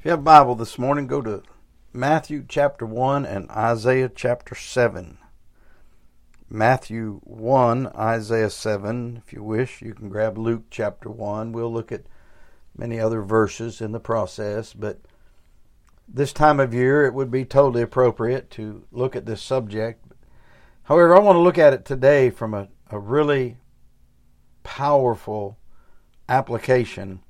If you have a Bible this morning, go to Matthew chapter 1 and Isaiah chapter 7. Matthew 1, Isaiah 7. If you wish, you can grab Luke chapter 1. We'll look at many other verses in the process, but this time of year it would be totally appropriate to look at this subject. However, I want to look at it today from a, a really powerful application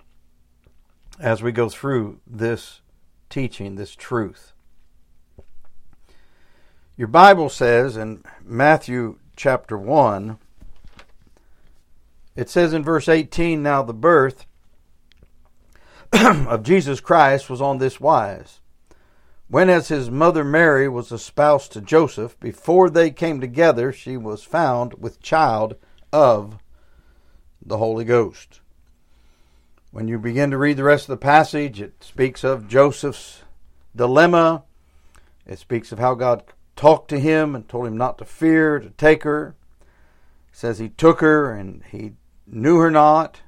as we go through this teaching, this truth. Your Bible says in Matthew chapter 1, it says in verse 18, Now the birth of Jesus Christ was on this wise. When, as his mother Mary was espoused to Joseph, before they came together, she was found with child of the Holy Ghost. When you begin to read the rest of the passage, it speaks of Joseph's dilemma. It speaks of how God talked to him and told him not to fear, to take her. It says he took her and he knew her not.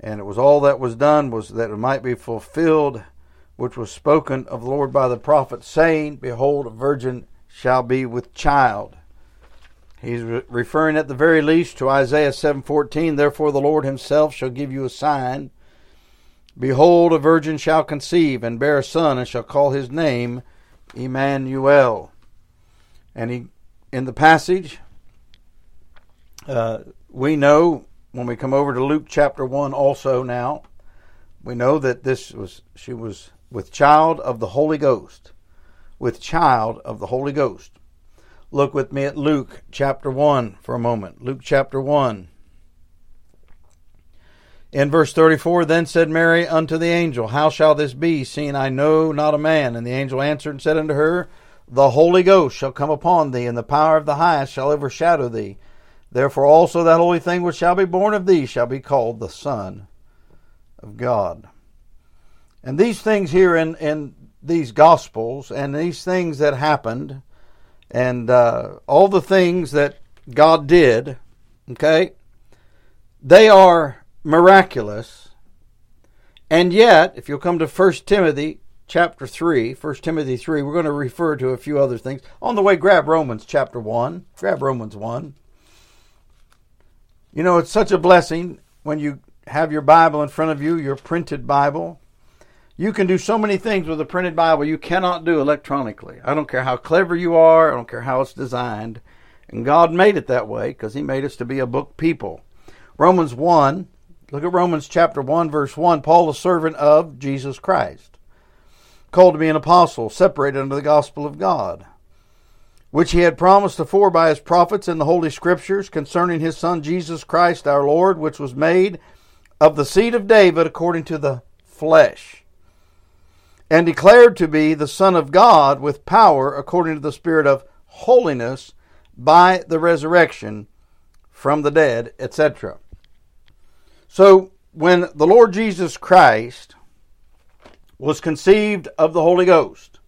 And it was all that was done was that it might be fulfilled, which was spoken of the Lord by the prophet, saying, Behold, a virgin shall be with child. He's re- referring at the very least to Isaiah 7:14, therefore the Lord himself shall give you a sign. Behold, a virgin shall conceive and bear a son and shall call his name Emmanuel. And he in the passage uh, we know when we come over to Luke chapter 1 also now, we know that this was she was with child of the Holy Ghost. With child of the Holy Ghost. Look with me at Luke chapter 1 for a moment. Luke chapter 1. In verse 34, then said Mary unto the angel, How shall this be, seeing I know not a man? And the angel answered and said unto her, The Holy Ghost shall come upon thee, and the power of the highest shall overshadow thee. Therefore also that holy thing which shall be born of thee shall be called the Son of God. And these things here in, in these Gospels, and these things that happened, and uh, all the things that God did, okay, they are miraculous. And yet, if you'll come to 1 Timothy chapter 3, 1 Timothy 3, we're going to refer to a few other things. On the way, grab Romans chapter 1. Grab Romans 1. You know, it's such a blessing when you have your Bible in front of you, your printed Bible. You can do so many things with a printed Bible you cannot do electronically. I don't care how clever you are, I don't care how it's designed. And God made it that way because He made us to be a book people. Romans 1, look at Romans chapter 1, verse 1. Paul, a servant of Jesus Christ, called to be an apostle, separated unto the gospel of God, which He had promised afore by His prophets in the Holy Scriptures concerning His Son Jesus Christ our Lord, which was made of the seed of David according to the flesh and declared to be the Son of God with power according to the Spirit of holiness by the resurrection from the dead, etc. So, when the Lord Jesus Christ was conceived of the Holy Ghost,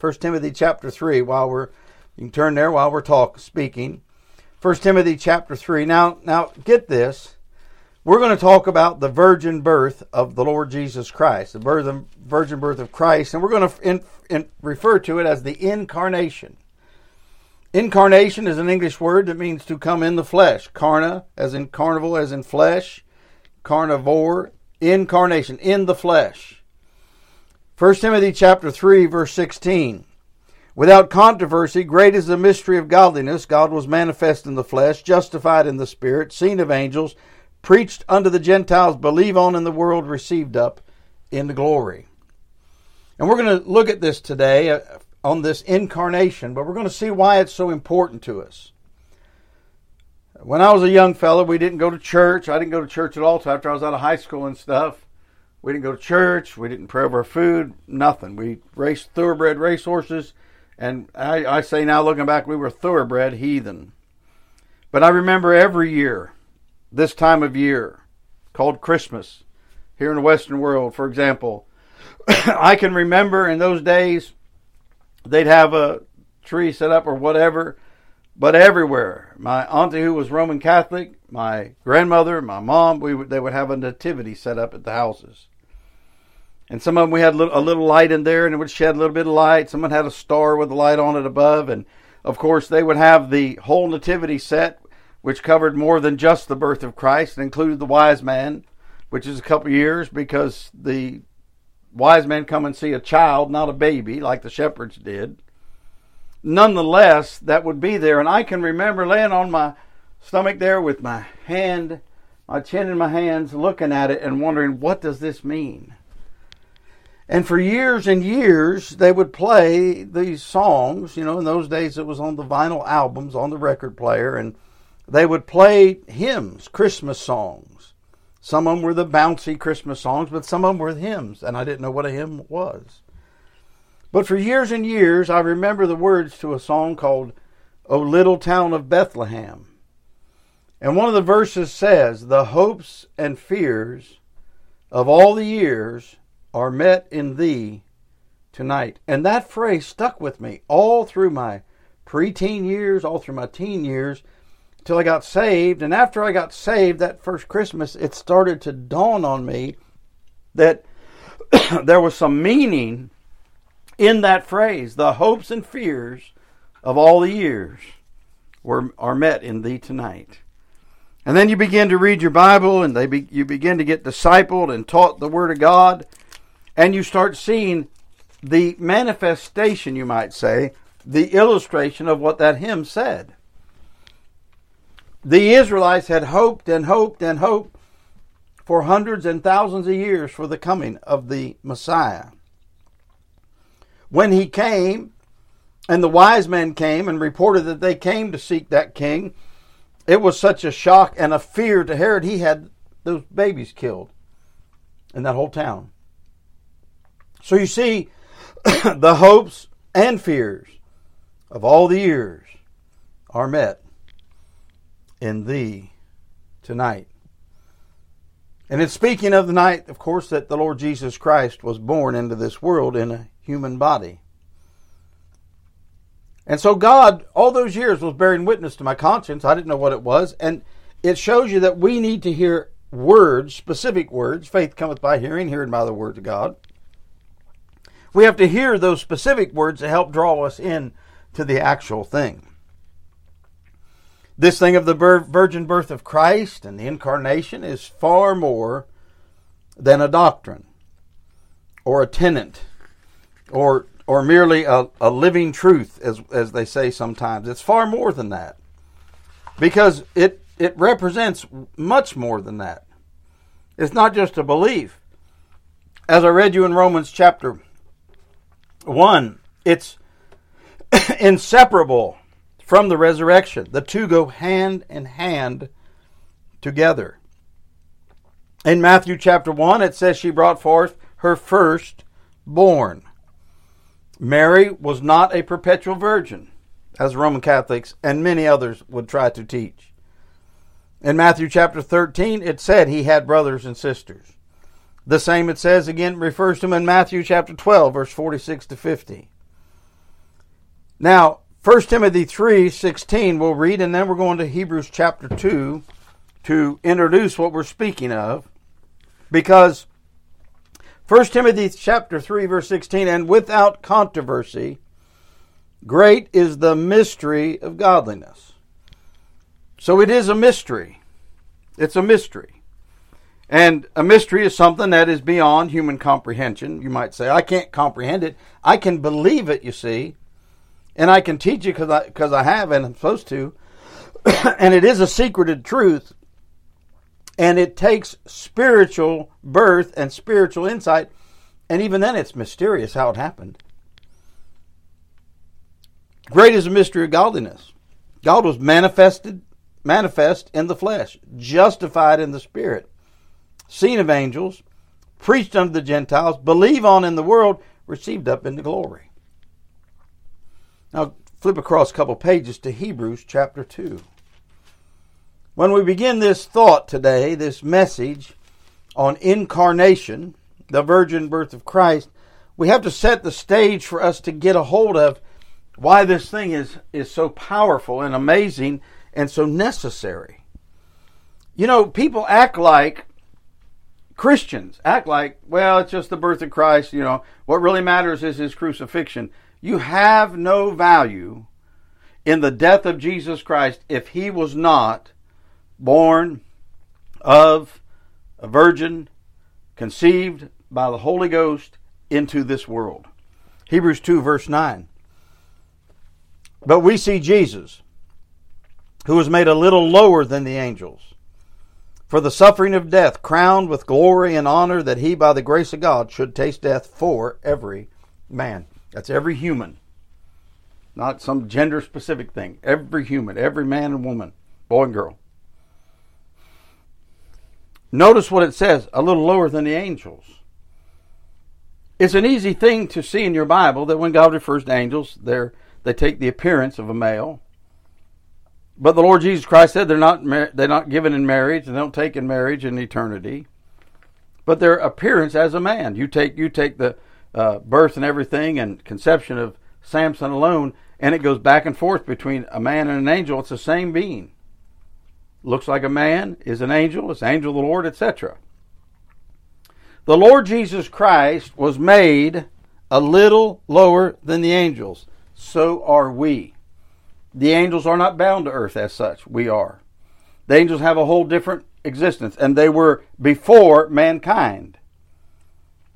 1 Timothy chapter 3, while we're, you can turn there while we're talking, speaking. 1 Timothy chapter 3. Now, now get this we're going to talk about the virgin birth of the Lord Jesus Christ, the birth, virgin birth of Christ, and we're going to in, in, refer to it as the incarnation. Incarnation is an English word that means to come in the flesh. Carna, as in carnival, as in flesh. Carnivore, incarnation, in the flesh. 1 Timothy chapter 3, verse 16. Without controversy, great is the mystery of godliness. God was manifest in the flesh, justified in the spirit, seen of angels, preached unto the Gentiles, believe on in the world, received up into glory. And we're going to look at this today uh, on this incarnation, but we're going to see why it's so important to us. When I was a young fellow, we didn't go to church. I didn't go to church at all until after I was out of high school and stuff. We didn't go to church. We didn't pray over our food. Nothing. We raced thoroughbred racehorses. And I, I say now, looking back, we were thoroughbred heathen. But I remember every year this time of year called Christmas here in the Western world, for example. I can remember in those days they'd have a tree set up or whatever, but everywhere. My auntie, who was Roman Catholic, my grandmother, my mom, we would, they would have a nativity set up at the houses. And some of them we had a little, a little light in there and it would shed a little bit of light. Someone had a star with a light on it above. And of course, they would have the whole nativity set, which covered more than just the birth of Christ and included the wise man, which is a couple years because the wise men come and see a child, not a baby, like the shepherds did. Nonetheless, that would be there. And I can remember laying on my stomach there with my hand, my chin in my hands, looking at it and wondering, what does this mean? And for years and years, they would play these songs. You know, in those days, it was on the vinyl albums on the record player, and they would play hymns, Christmas songs. Some of them were the bouncy Christmas songs, but some of them were hymns, and I didn't know what a hymn was. But for years and years, I remember the words to a song called O Little Town of Bethlehem. And one of the verses says, The hopes and fears of all the years are met in thee tonight. And that phrase stuck with me all through my preteen years, all through my teen years, till I got saved. And after I got saved that first Christmas, it started to dawn on me that there was some meaning in that phrase. The hopes and fears of all the years were, are met in thee tonight. And then you begin to read your Bible and they be, you begin to get discipled and taught the Word of God and you start seeing the manifestation, you might say, the illustration of what that hymn said. The Israelites had hoped and hoped and hoped for hundreds and thousands of years for the coming of the Messiah. When he came, and the wise men came and reported that they came to seek that king, it was such a shock and a fear to Herod, he had those babies killed in that whole town. So you see, the hopes and fears of all the years are met in thee tonight. And it's speaking of the night, of course, that the Lord Jesus Christ was born into this world in a human body. And so God, all those years, was bearing witness to my conscience. I didn't know what it was. And it shows you that we need to hear words, specific words. Faith cometh by hearing, hearing by the word of God. We have to hear those specific words to help draw us in to the actual thing. This thing of the virgin birth of Christ and the incarnation is far more than a doctrine or a tenet or or merely a, a living truth as as they say sometimes. It's far more than that. Because it it represents much more than that. It's not just a belief. As I read you in Romans chapter one, it's inseparable from the resurrection. The two go hand in hand together. In Matthew chapter 1, it says she brought forth her firstborn. Mary was not a perpetual virgin, as Roman Catholics and many others would try to teach. In Matthew chapter 13, it said he had brothers and sisters. The same it says again refers to him in Matthew chapter 12, verse 46 to 50. Now, 1 Timothy 3:16 we'll read, and then we're going to Hebrews chapter 2 to introduce what we're speaking of. Because 1 Timothy chapter 3, verse 16, and without controversy, great is the mystery of godliness. So it is a mystery. It's a mystery. And a mystery is something that is beyond human comprehension. You might say, I can't comprehend it. I can believe it, you see. And I can teach it because I, cause I have and I'm supposed to. and it is a secreted truth. And it takes spiritual birth and spiritual insight. And even then, it's mysterious how it happened. Great is the mystery of godliness. God was manifested, manifest in the flesh, justified in the spirit seen of angels, preached unto the Gentiles, believe on in the world, received up into glory. Now, flip across a couple pages to Hebrews chapter 2. When we begin this thought today, this message on incarnation, the virgin birth of Christ, we have to set the stage for us to get a hold of why this thing is, is so powerful and amazing and so necessary. You know, people act like Christians act like, well, it's just the birth of Christ, you know, what really matters is his crucifixion. You have no value in the death of Jesus Christ if he was not born of a virgin, conceived by the Holy Ghost into this world. Hebrews 2, verse 9. But we see Jesus, who was made a little lower than the angels, for the suffering of death, crowned with glory and honor, that he, by the grace of God, should taste death for every man. That's every human, not some gender specific thing. Every human, every man and woman, boy and girl. Notice what it says a little lower than the angels. It's an easy thing to see in your Bible that when God refers to angels, they're, they take the appearance of a male. But the Lord Jesus Christ said they're not they're not given in marriage and they don't take in marriage in eternity. But their appearance as a man. You take you take the uh, birth and everything and conception of Samson alone, and it goes back and forth between a man and an angel. It's the same being looks like a man, is an angel, is angel of the Lord, etc. The Lord Jesus Christ was made a little lower than the angels. So are we. The angels are not bound to earth as such. We are. The angels have a whole different existence, and they were before mankind.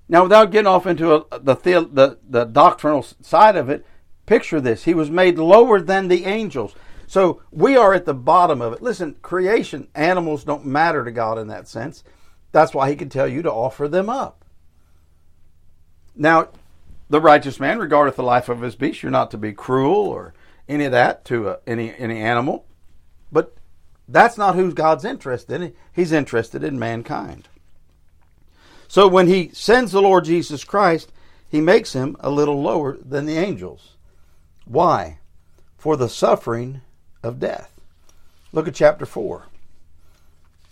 Now, without getting off into a, the, the, the doctrinal side of it, picture this. He was made lower than the angels. So we are at the bottom of it. Listen, creation, animals don't matter to God in that sense. That's why He can tell you to offer them up. Now, the righteous man regardeth the life of his beast. You're not to be cruel or any of that to uh, any any animal, but that's not who God's interested in. He's interested in mankind. So when He sends the Lord Jesus Christ, He makes him a little lower than the angels. Why? For the suffering of death. Look at chapter 4.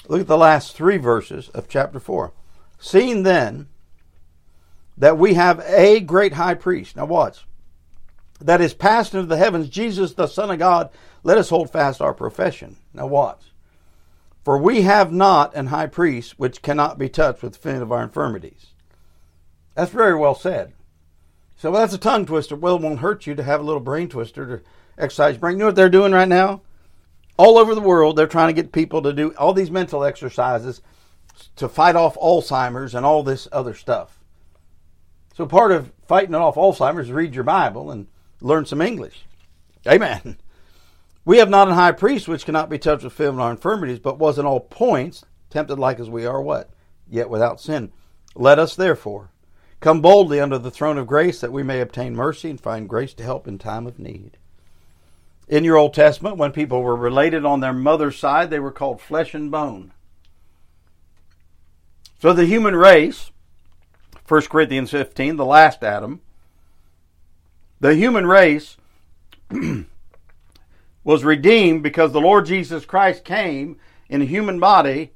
Look at the last three verses of chapter 4. Seeing then that we have a great high priest. Now, watch. That is passed into the heavens, Jesus, the Son of God, let us hold fast our profession. Now, watch. For we have not an high priest which cannot be touched with the feeling of our infirmities. That's very well said. So well, that's a tongue twister. Well, it won't hurt you to have a little brain twister to exercise your brain. You know what they're doing right now? All over the world, they're trying to get people to do all these mental exercises to fight off Alzheimer's and all this other stuff. So part of fighting off Alzheimer's is read your Bible and learn some English. Amen. We have not a high priest which cannot be touched with fear our infirmities, but was in all points tempted like as we are what? Yet without sin. Let us therefore come boldly under the throne of grace that we may obtain mercy and find grace to help in time of need. In your Old Testament, when people were related on their mother's side, they were called flesh and bone. So the human race, 1 Corinthians 15, the last Adam, the human race was redeemed because the Lord Jesus Christ came in a human body,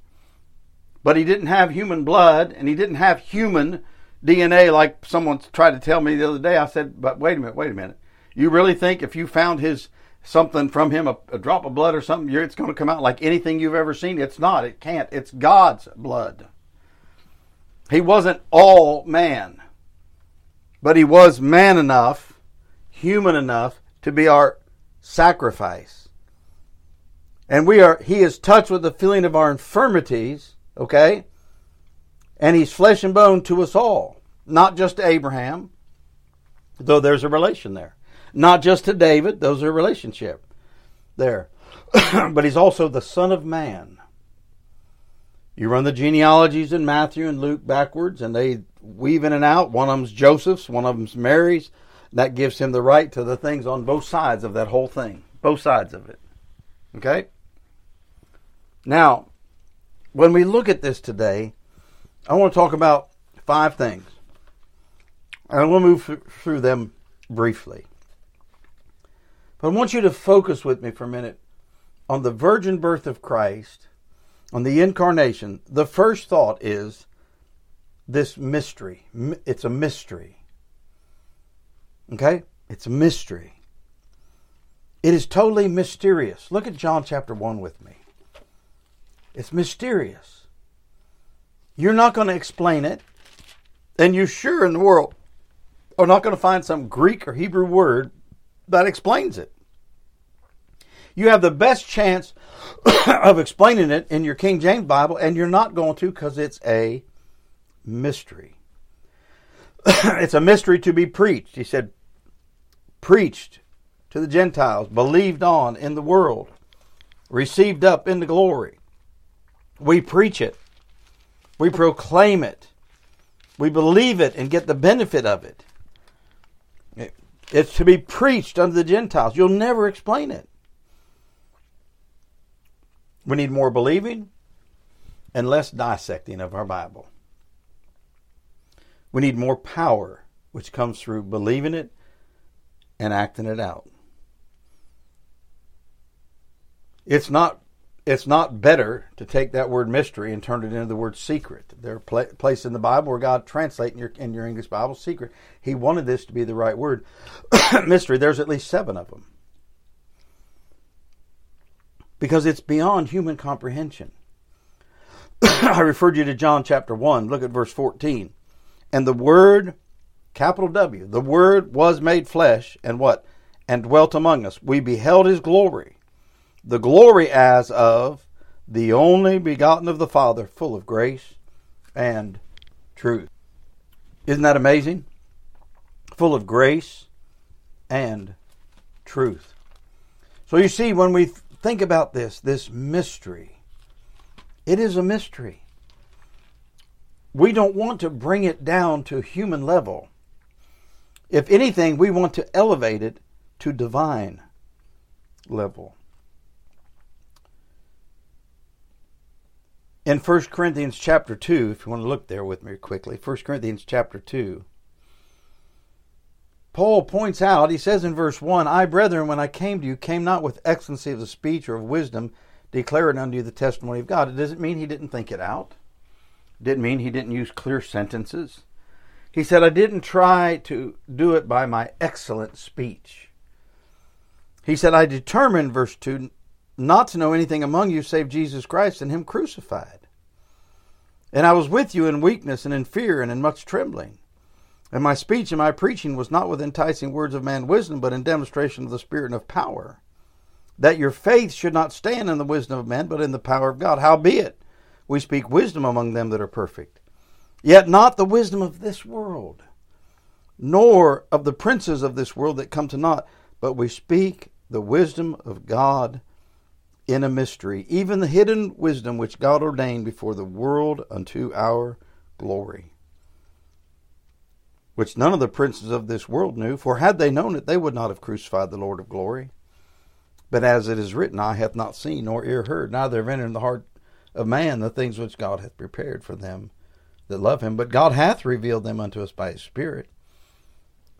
but he didn't have human blood and he didn't have human DNA like someone tried to tell me the other day. I said, but wait a minute, wait a minute. You really think if you found his something from him, a, a drop of blood or something, it's going to come out like anything you've ever seen. It's not. It can't. It's God's blood. He wasn't all man, but he was man enough, human enough to be our sacrifice. And we are, he is touched with the feeling of our infirmities, okay? And he's flesh and bone to us all, not just to Abraham, though there's a relation there. Not just to David, those are a relationship there. but he's also the Son of Man. You run the genealogies in Matthew and Luke backwards, and they weave in and out. One of them's Joseph's, one of them's Mary's. That gives him the right to the things on both sides of that whole thing, both sides of it. Okay? Now, when we look at this today, I want to talk about five things. And we'll move through them briefly. But I want you to focus with me for a minute on the virgin birth of Christ, on the incarnation. The first thought is this mystery. It's a mystery. Okay? It's a mystery. It is totally mysterious. Look at John chapter 1 with me. It's mysterious. you're not going to explain it, and you sure in the world are not going to find some Greek or Hebrew word that explains it. You have the best chance of explaining it in your King James Bible, and you're not going to because it's a mystery. it's a mystery to be preached. He said, preached to the Gentiles, believed on in the world, received up into glory. We preach it, we proclaim it, we believe it and get the benefit of it. It's to be preached unto the Gentiles. You'll never explain it. We need more believing and less dissecting of our Bible. We need more power, which comes through believing it and acting it out. It's not it's not better to take that word mystery and turn it into the word secret. There are pla- places in the Bible where God translates in your in your English Bible secret. He wanted this to be the right word. mystery. There's at least seven of them because it's beyond human comprehension. I referred you to John chapter 1. Look at verse 14. And the Word, capital W, the Word was made flesh and what? And dwelt among us. We beheld his glory. The glory as of the only begotten of the Father, full of grace and truth. Isn't that amazing? Full of grace and truth. So you see, when we think about this this mystery, it is a mystery we don't want to bring it down to human level. If anything, we want to elevate it to divine level. In 1 Corinthians chapter 2, if you want to look there with me quickly, 1 Corinthians chapter 2, Paul points out, he says in verse 1, I, brethren, when I came to you, came not with excellency of the speech or of wisdom, declaring unto you the testimony of God. It doesn't mean he didn't think it out. Didn't mean he didn't use clear sentences. He said, I didn't try to do it by my excellent speech. He said, I determined, verse 2, not to know anything among you save Jesus Christ and Him crucified. And I was with you in weakness and in fear and in much trembling. And my speech and my preaching was not with enticing words of man wisdom, but in demonstration of the Spirit and of power, that your faith should not stand in the wisdom of men, but in the power of God. Howbeit, we speak wisdom among them that are perfect, yet not the wisdom of this world, nor of the princes of this world that come to naught, but we speak the wisdom of God in a mystery, even the hidden wisdom which God ordained before the world unto our glory. Which none of the princes of this world knew, for had they known it, they would not have crucified the Lord of glory. But as it is written, Eye hath not seen, nor ear heard, neither have entered in the heart of man the things which God hath prepared for them that love him. But God hath revealed them unto us by his Spirit.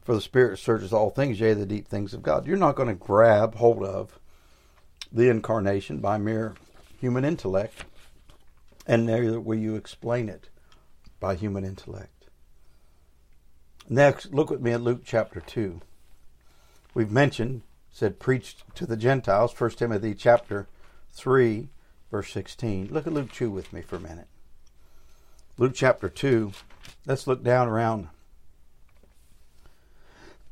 For the Spirit searches all things, yea, the deep things of God. You're not going to grab hold of the incarnation by mere human intellect, and neither will you explain it by human intellect. Next, look with me at Luke chapter 2. We've mentioned, said, preached to the Gentiles, 1 Timothy chapter 3, verse 16. Look at Luke 2 with me for a minute. Luke chapter 2. Let's look down around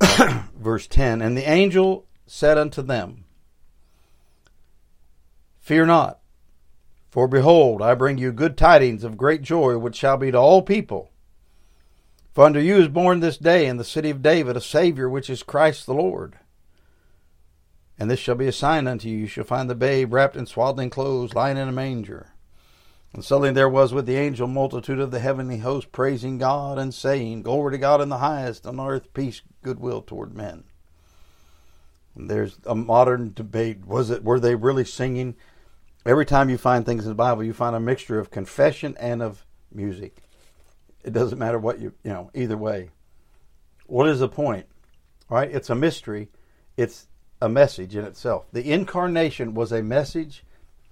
verse 10. And the angel said unto them, Fear not, for behold, I bring you good tidings of great joy, which shall be to all people. For unto you is born this day in the city of David a Savior, which is Christ the Lord. And this shall be a sign unto you. You shall find the babe wrapped in swaddling clothes, lying in a manger. And suddenly there was with the angel multitude of the heavenly host praising God and saying, Glory to God in the highest, on earth peace, goodwill toward men. And there's a modern debate. Was it were they really singing? Every time you find things in the Bible, you find a mixture of confession and of music. It doesn't matter what you you know, either way. What is the point? All right, it's a mystery. It's a message in itself. The incarnation was a message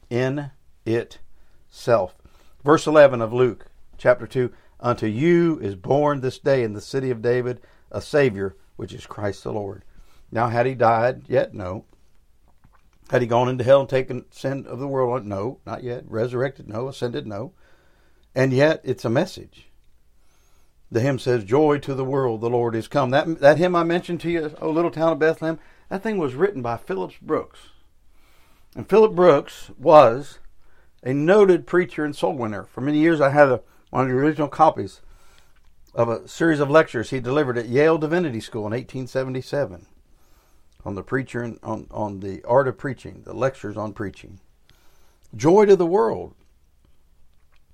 in itself. Verse 11 of Luke chapter 2 Unto you is born this day in the city of David a Savior, which is Christ the Lord. Now, had he died yet? No. Had he gone into hell and taken sin of the world? No, not yet. Resurrected? No. Ascended? No. And yet it's a message. The hymn says, Joy to the world, the Lord is come. That, that hymn I mentioned to you, Oh Little Town of Bethlehem, that thing was written by Phillips Brooks. And Philip Brooks was a noted preacher and soul winner. For many years, I had a, one of the original copies of a series of lectures he delivered at Yale Divinity School in 1877 on the preacher and on, on the art of preaching, the lectures on preaching. Joy to the world.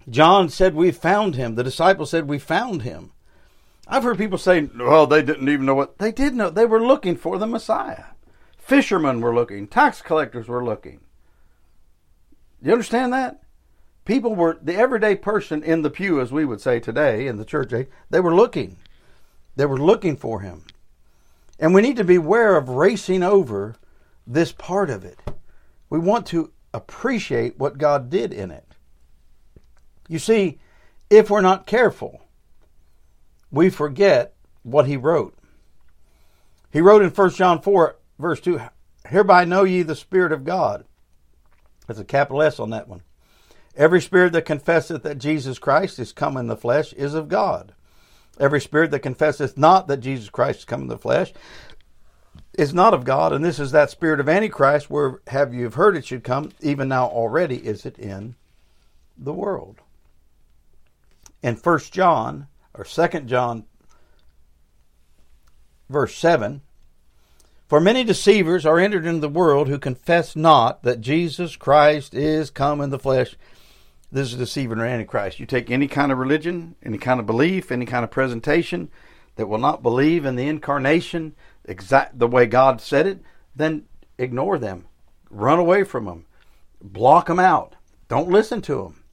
John said, We found him. The disciples said, We found him. I've heard people say, Well, they didn't even know what. They did know. They were looking for the Messiah. Fishermen were looking. Tax collectors were looking. You understand that? People were, the everyday person in the pew, as we would say today in the church they were looking. They were looking for him. And we need to beware of racing over this part of it. We want to appreciate what God did in it. You see, if we're not careful, we forget what he wrote. He wrote in 1 John 4, verse 2, Hereby know ye the Spirit of God. There's a capital S on that one. Every spirit that confesseth that Jesus Christ is come in the flesh is of God. Every spirit that confesseth not that Jesus Christ is come in the flesh is not of God, and this is that spirit of Antichrist, where have you heard it should come, even now already is it in the world. In First John, or Second John, verse 7, for many deceivers are entered into the world who confess not that Jesus Christ is come in the flesh. This is a deceiver or antichrist. You take any kind of religion, any kind of belief, any kind of presentation that will not believe in the incarnation exact the way God said it, then ignore them. Run away from them. Block them out. Don't listen to them.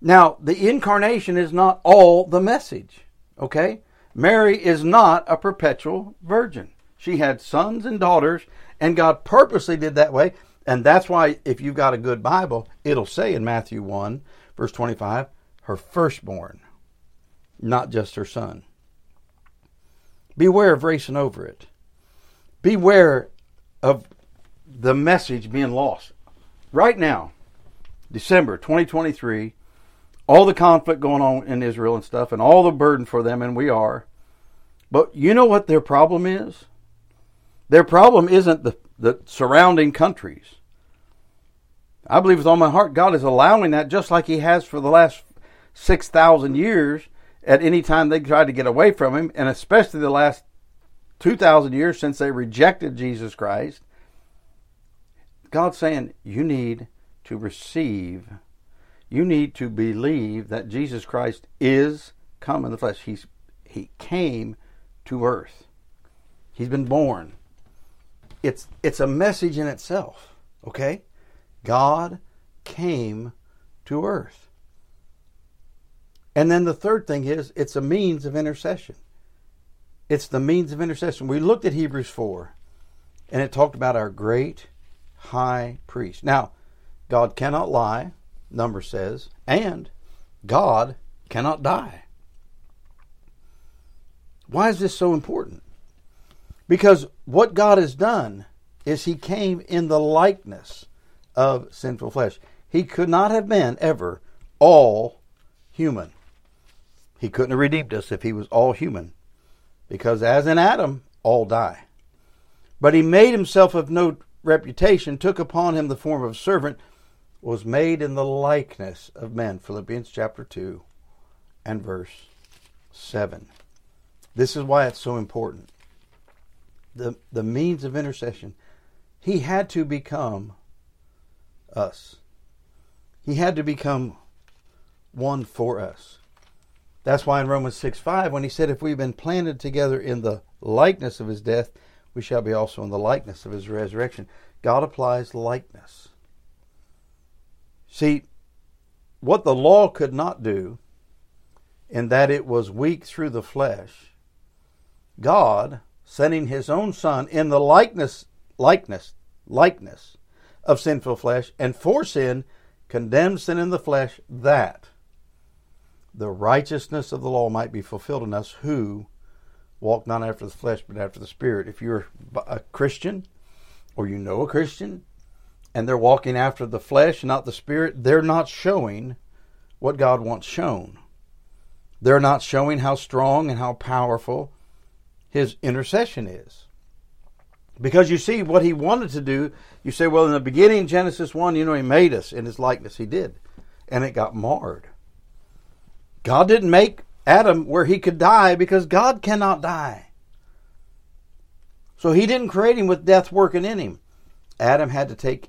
Now, the incarnation is not all the message, okay? Mary is not a perpetual virgin. She had sons and daughters, and God purposely did that way. And that's why, if you've got a good Bible, it'll say in Matthew 1, verse 25, her firstborn, not just her son. Beware of racing over it. Beware of the message being lost. Right now, December 2023, all the conflict going on in Israel and stuff, and all the burden for them, and we are. But you know what their problem is? Their problem isn't the, the surrounding countries. I believe with all my heart God is allowing that just like He has for the last 6,000 years at any time they tried to get away from Him, and especially the last 2,000 years since they rejected Jesus Christ. God's saying, You need to receive you need to believe that Jesus Christ is come in the flesh. He's, he came to earth. He's been born. It's, it's a message in itself, okay? God came to earth. And then the third thing is it's a means of intercession. It's the means of intercession. We looked at Hebrews 4 and it talked about our great high priest. Now, God cannot lie number says, and God cannot die. Why is this so important? Because what God has done is He came in the likeness of sinful flesh. He could not have been ever all human. He couldn't have redeemed us if He was all human. Because as in Adam, all die. But He made Himself of no reputation, took upon Him the form of a servant was made in the likeness of men. Philippians chapter 2 and verse 7. This is why it's so important. The, the means of intercession. He had to become us. He had to become one for us. That's why in Romans 6 5, when he said, If we've been planted together in the likeness of his death, we shall be also in the likeness of his resurrection. God applies likeness. See, what the law could not do, in that it was weak through the flesh, God, sending his own Son in the likeness, likeness, likeness of sinful flesh, and for sin, condemned sin in the flesh, that the righteousness of the law might be fulfilled in us who walk not after the flesh but after the spirit. If you're a Christian or you know a Christian and they're walking after the flesh, not the spirit, they're not showing what God wants shown. They're not showing how strong and how powerful his intercession is. Because you see, what he wanted to do, you say, well, in the beginning, Genesis 1, you know, he made us in his likeness. He did. And it got marred. God didn't make Adam where he could die because God cannot die. So he didn't create him with death working in him. Adam had to take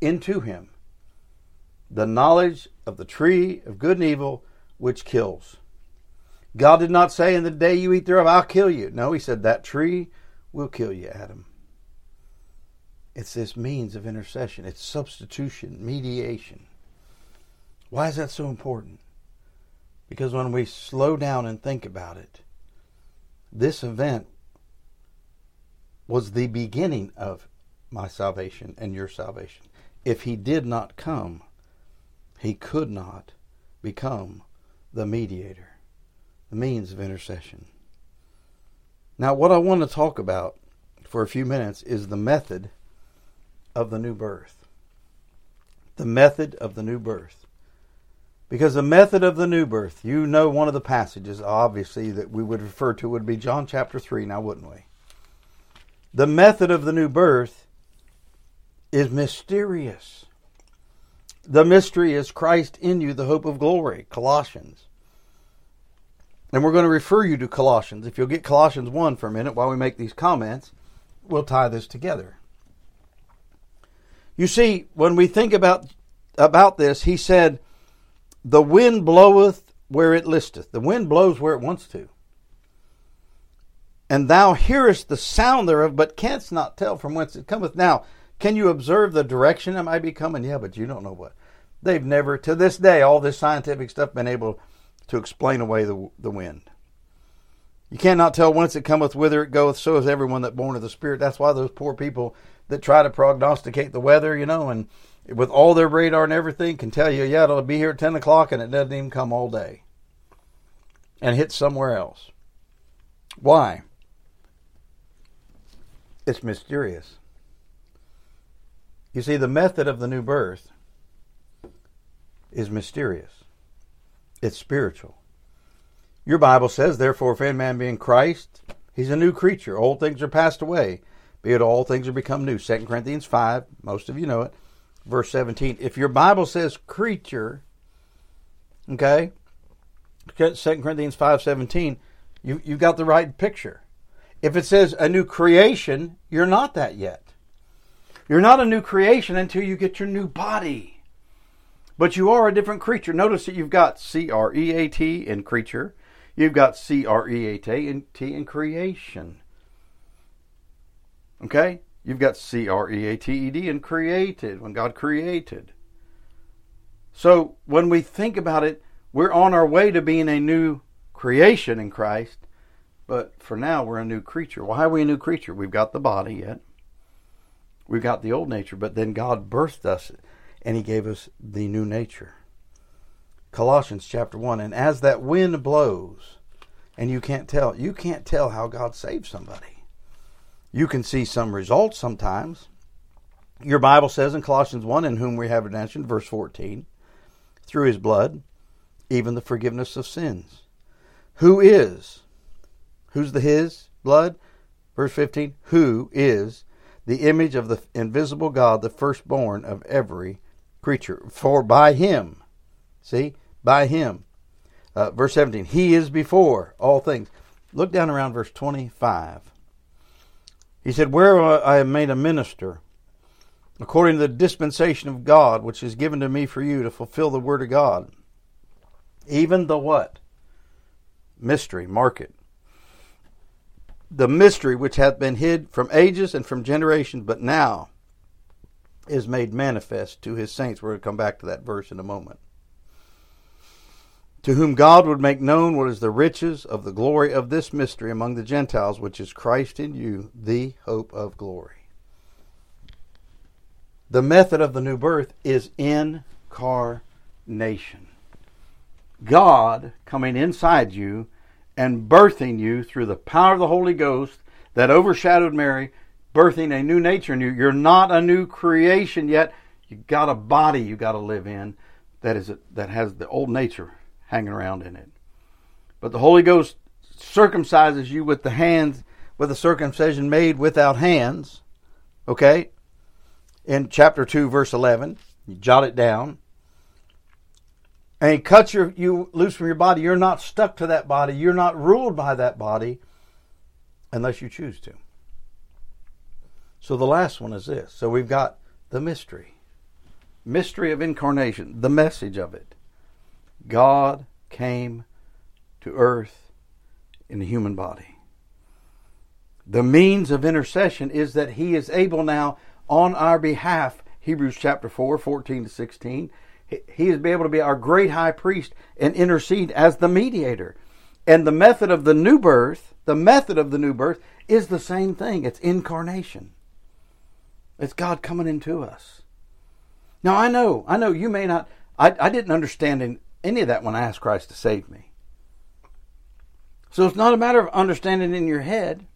into him the knowledge of the tree of good and evil, which kills. God did not say, In the day you eat thereof, I'll kill you. No, he said, That tree will kill you, Adam. It's this means of intercession, it's substitution, mediation. Why is that so important? Because when we slow down and think about it, this event was the beginning of my salvation and your salvation. If he did not come, he could not become the mediator, the means of intercession. Now, what I want to talk about for a few minutes is the method of the new birth. The method of the new birth. Because the method of the new birth, you know, one of the passages, obviously, that we would refer to would be John chapter 3, now wouldn't we? The method of the new birth is mysterious. The mystery is Christ in you, the hope of glory, Colossians. And we're going to refer you to Colossians. If you'll get Colossians 1 for a minute while we make these comments, we'll tie this together. You see, when we think about about this, he said, the wind bloweth where it listeth. The wind blows where it wants to. And thou hearest the sound thereof, but canst not tell from whence it cometh. Now, can you observe the direction it might be coming? Yeah, but you don't know what. They've never, to this day, all this scientific stuff, been able to explain away the, the wind. You cannot tell whence it cometh, whither it goeth. So is everyone that born of the Spirit. That's why those poor people that try to prognosticate the weather, you know, and with all their radar and everything, can tell you, yeah, it'll be here at 10 o'clock and it doesn't even come all day and hit somewhere else. Why? It's mysterious. You see, the method of the new birth is mysterious, it's spiritual. Your Bible says, therefore, if any man be in Christ, he's a new creature. Old things are passed away. Be it all things are become new. 2 Corinthians 5, most of you know it verse 17. If your Bible says creature, okay, 2 Corinthians 5.17, you, you've got the right picture. If it says a new creation, you're not that yet. You're not a new creation until you get your new body. But you are a different creature. Notice that you've got C R E A T in creature. You've got C R E A T in, T in creation. Okay? You've got C R E A T E D in created, when God created. So when we think about it, we're on our way to being a new creation in Christ, but for now we're a new creature. Why are we a new creature? We've got the body yet. We've got the old nature, but then God birthed us and He gave us the new nature. Colossians chapter 1 And as that wind blows, and you can't tell, you can't tell how God saved somebody. You can see some results sometimes. Your Bible says in Colossians 1, in whom we have redemption, verse 14, through his blood, even the forgiveness of sins. Who is? Who's the his blood? Verse 15, who is the image of the invisible God, the firstborn of every creature? For by him, see, by him. Uh, verse 17, he is before all things. Look down around verse 25. He said, Where I am made a minister, according to the dispensation of God, which is given to me for you to fulfill the word of God. Even the what? Mystery, mark it. The mystery which hath been hid from ages and from generations, but now is made manifest to his saints. We're going to come back to that verse in a moment to whom God would make known what is the riches of the glory of this mystery among the Gentiles, which is Christ in you, the hope of glory. The method of the new birth is incarnation. God coming inside you and birthing you through the power of the Holy Ghost that overshadowed Mary, birthing a new nature in you. You're not a new creation yet. You got a body you got to live in that is that has the old nature hanging around in it. But the Holy Ghost circumcises you with the hands with a circumcision made without hands. Okay? In chapter 2 verse 11, you jot it down. And he cuts your, you loose from your body. You're not stuck to that body. You're not ruled by that body unless you choose to. So the last one is this. So we've got the mystery. Mystery of incarnation, the message of it. God came to earth in a human body. The means of intercession is that he is able now on our behalf, Hebrews chapter 4, 14 to 16, he is be able to be our great high priest and intercede as the mediator. And the method of the new birth, the method of the new birth is the same thing. It's incarnation. It's God coming into us. Now I know, I know you may not, I, I didn't understand any of that when I asked Christ to save me. So it's not a matter of understanding in your head.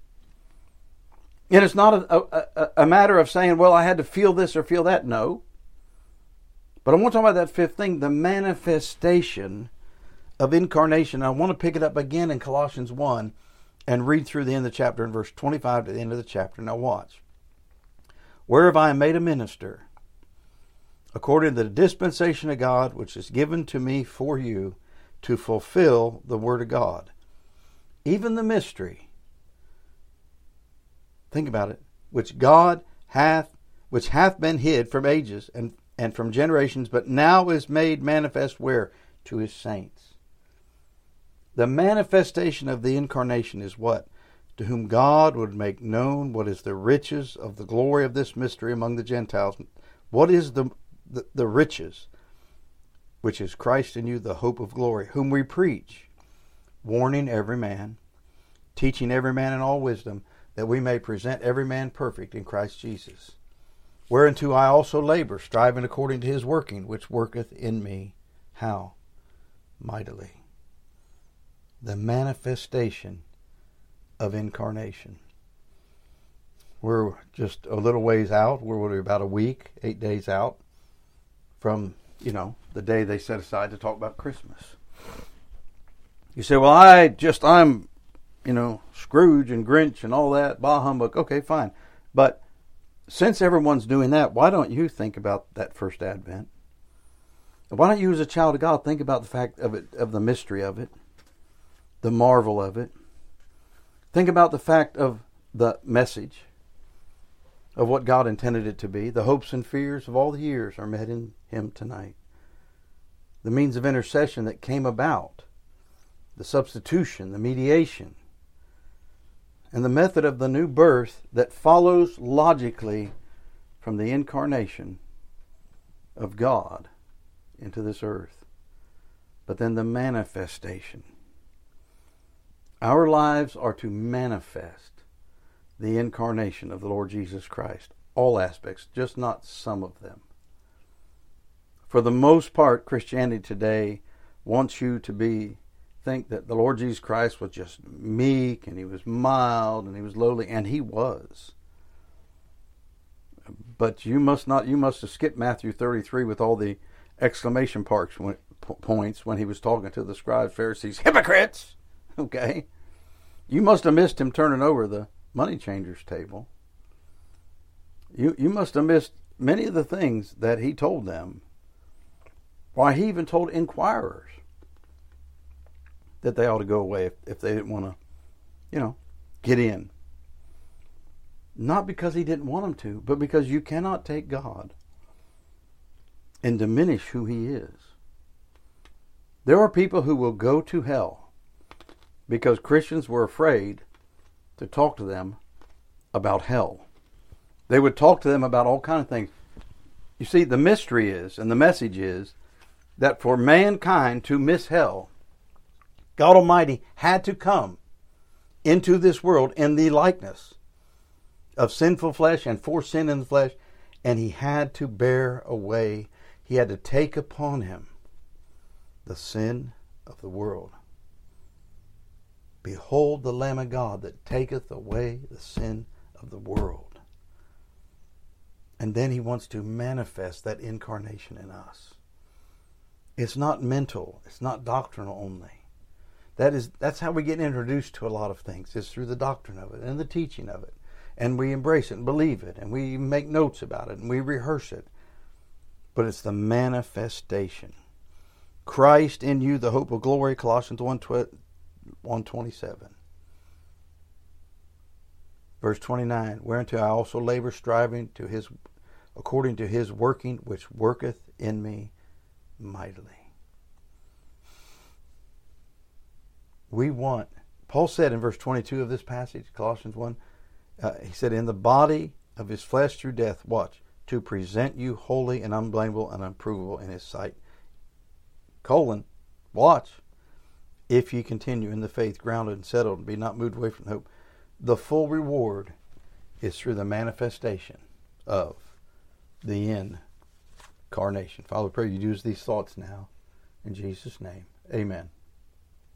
And it's not a, a, a, matter of saying, well, I had to feel this or feel that. No. But I want to talk about that fifth thing, the manifestation of incarnation. I want to pick it up again in Colossians 1 and read through the end of the chapter in verse 25 to the end of the chapter. Now watch. Where have I made a minister, according to the dispensation of God which is given to me for you to fulfill the word of God, even the mystery Think about it. Which God hath, which hath been hid from ages and, and from generations, but now is made manifest where? To his saints. The manifestation of the incarnation is what? To whom God would make known what is the riches of the glory of this mystery among the Gentiles. What is the, the, the riches? Which is Christ in you, the hope of glory, whom we preach, warning every man, teaching every man in all wisdom that we may present every man perfect in Christ Jesus. Whereunto I also labor, striving according to his working, which worketh in me. How? Mightily. The manifestation of incarnation. We're just a little ways out. We're about a week, eight days out from, you know, the day they set aside to talk about Christmas. You say, well, I just, I'm you know, Scrooge and Grinch and all that, bah humbug. Okay, fine. But since everyone's doing that, why don't you think about that first advent? Why don't you, as a child of God, think about the fact of it, of the mystery of it, the marvel of it? Think about the fact of the message of what God intended it to be. The hopes and fears of all the years are met in Him tonight. The means of intercession that came about, the substitution, the mediation, and the method of the new birth that follows logically from the incarnation of God into this earth. But then the manifestation. Our lives are to manifest the incarnation of the Lord Jesus Christ, all aspects, just not some of them. For the most part, Christianity today wants you to be think that the Lord Jesus Christ was just meek and he was mild and he was lowly, and he was. But you must not. You must have skipped Matthew 33 with all the exclamation marks when, points when he was talking to the scribes, Pharisees, hypocrites. Okay, you must have missed him turning over the money changers table. You you must have missed many of the things that he told them. Why he even told inquirers that they ought to go away if, if they didn't want to, you know, get in. Not because he didn't want them to, but because you cannot take God and diminish who he is. There are people who will go to hell because Christians were afraid to talk to them about hell. They would talk to them about all kind of things. You see, the mystery is, and the message is, that for mankind to miss hell God Almighty had to come into this world in the likeness of sinful flesh and for sin in the flesh, and he had to bear away, he had to take upon him the sin of the world. Behold the Lamb of God that taketh away the sin of the world. And then he wants to manifest that incarnation in us. It's not mental. It's not doctrinal only. That is that's how we get introduced to a lot of things. Is through the doctrine of it and the teaching of it. And we embrace it and believe it and we make notes about it and we rehearse it. But it's the manifestation. Christ in you, the hope of glory, Colossians 1, 127. Verse 29, whereunto I also labor, striving to his according to his working which worketh in me mightily. We want, Paul said in verse 22 of this passage, Colossians 1, uh, he said, in the body of his flesh through death, watch, to present you holy and unblameable and unprovable in his sight. Colon, watch, if ye continue in the faith, grounded and settled, and be not moved away from hope. The full reward is through the manifestation of the incarnation. Father, pray you use these thoughts now. In Jesus' name, amen.